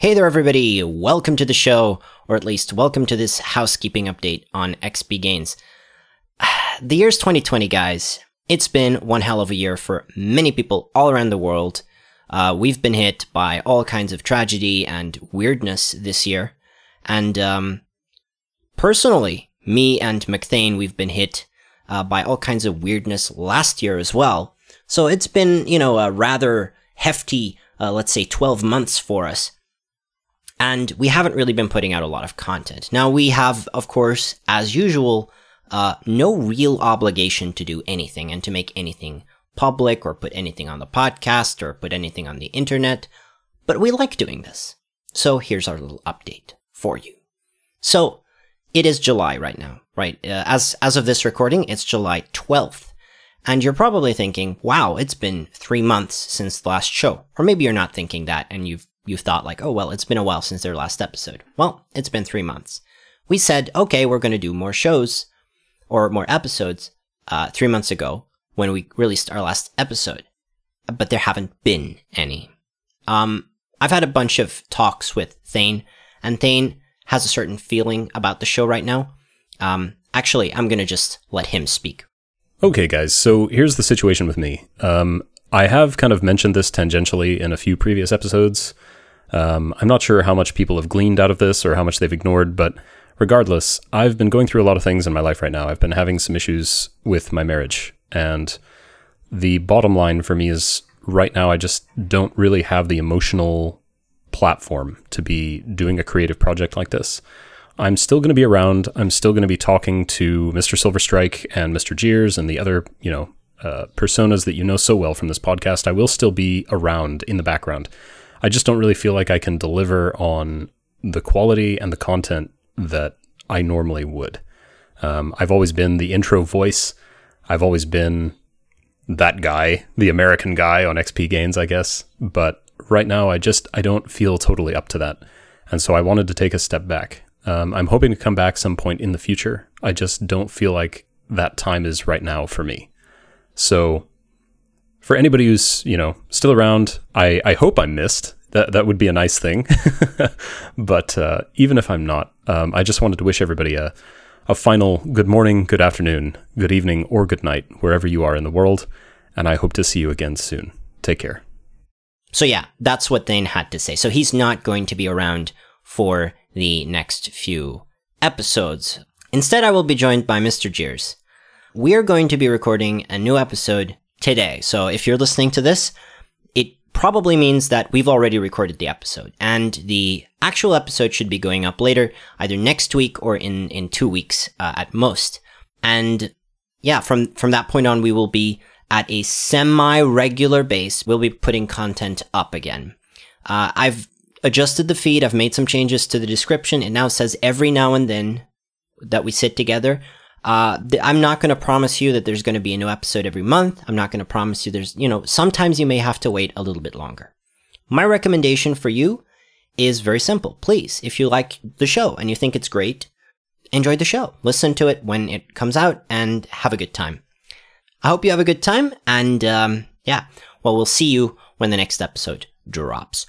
Hey there, everybody. Welcome to the show, or at least welcome to this housekeeping update on XP Gains. The year's 2020, guys. It's been one hell of a year for many people all around the world. Uh, we've been hit by all kinds of tragedy and weirdness this year. And um, personally, me and McThane, we've been hit uh, by all kinds of weirdness last year as well. So it's been, you know, a rather hefty, uh, let's say 12 months for us and we haven't really been putting out a lot of content. Now, we have, of course, as usual, uh, no real obligation to do anything and to make anything public or put anything on the podcast or put anything on the internet, but we like doing this. So here's our little update for you. So it is July right now, right? Uh, as as of this recording, it's July 12th. And you're probably thinking, wow, it's been three months since the last show. Or maybe you're not thinking that and you've you've thought like, oh, well, it's been a while since their last episode. Well, it's been three months. We said, okay, we're going to do more shows or more episodes uh, three months ago when we released our last episode, but there haven't been any. Um, I've had a bunch of talks with Thane, and Thane has a certain feeling about the show right now. Um, actually, I'm going to just let him speak. Okay, guys, so here's the situation with me. Um, I have kind of mentioned this tangentially in a few previous episodes. Um, I'm not sure how much people have gleaned out of this or how much they've ignored, but regardless, I've been going through a lot of things in my life right now. I've been having some issues with my marriage. And the bottom line for me is right now, I just don't really have the emotional platform to be doing a creative project like this. I'm still going to be around. I'm still going to be talking to Mr. Silverstrike and Mr. Jeers and the other, you know, uh, personas that you know so well from this podcast. I will still be around in the background. I just don't really feel like I can deliver on the quality and the content that I normally would. Um, I've always been the intro voice. I've always been that guy, the American guy on XP Gains, I guess. But right now, I just I don't feel totally up to that, and so I wanted to take a step back. Um, I'm hoping to come back some point in the future. I just don't feel like that time is right now for me. So for anybody who's you know still around, I I hope I'm missed. That that would be a nice thing. but uh, even if I'm not, um, I just wanted to wish everybody a a final good morning, good afternoon, good evening, or good night wherever you are in the world. And I hope to see you again soon. Take care. So yeah, that's what Thane had to say. So he's not going to be around for the next few episodes. Instead, I will be joined by Mr. Jeers. We're going to be recording a new episode today. So if you're listening to this, it probably means that we've already recorded the episode and the actual episode should be going up later, either next week or in, in two weeks uh, at most. And yeah, from, from that point on, we will be at a semi-regular base. We'll be putting content up again. Uh, I've adjusted the feed. I've made some changes to the description. It now says every now and then that we sit together. Uh, th- I'm not going to promise you that there's going to be a new episode every month. I'm not going to promise you there's, you know, sometimes you may have to wait a little bit longer. My recommendation for you is very simple. Please, if you like the show and you think it's great, enjoy the show. Listen to it when it comes out and have a good time. I hope you have a good time and, um, yeah, well, we'll see you when the next episode drops.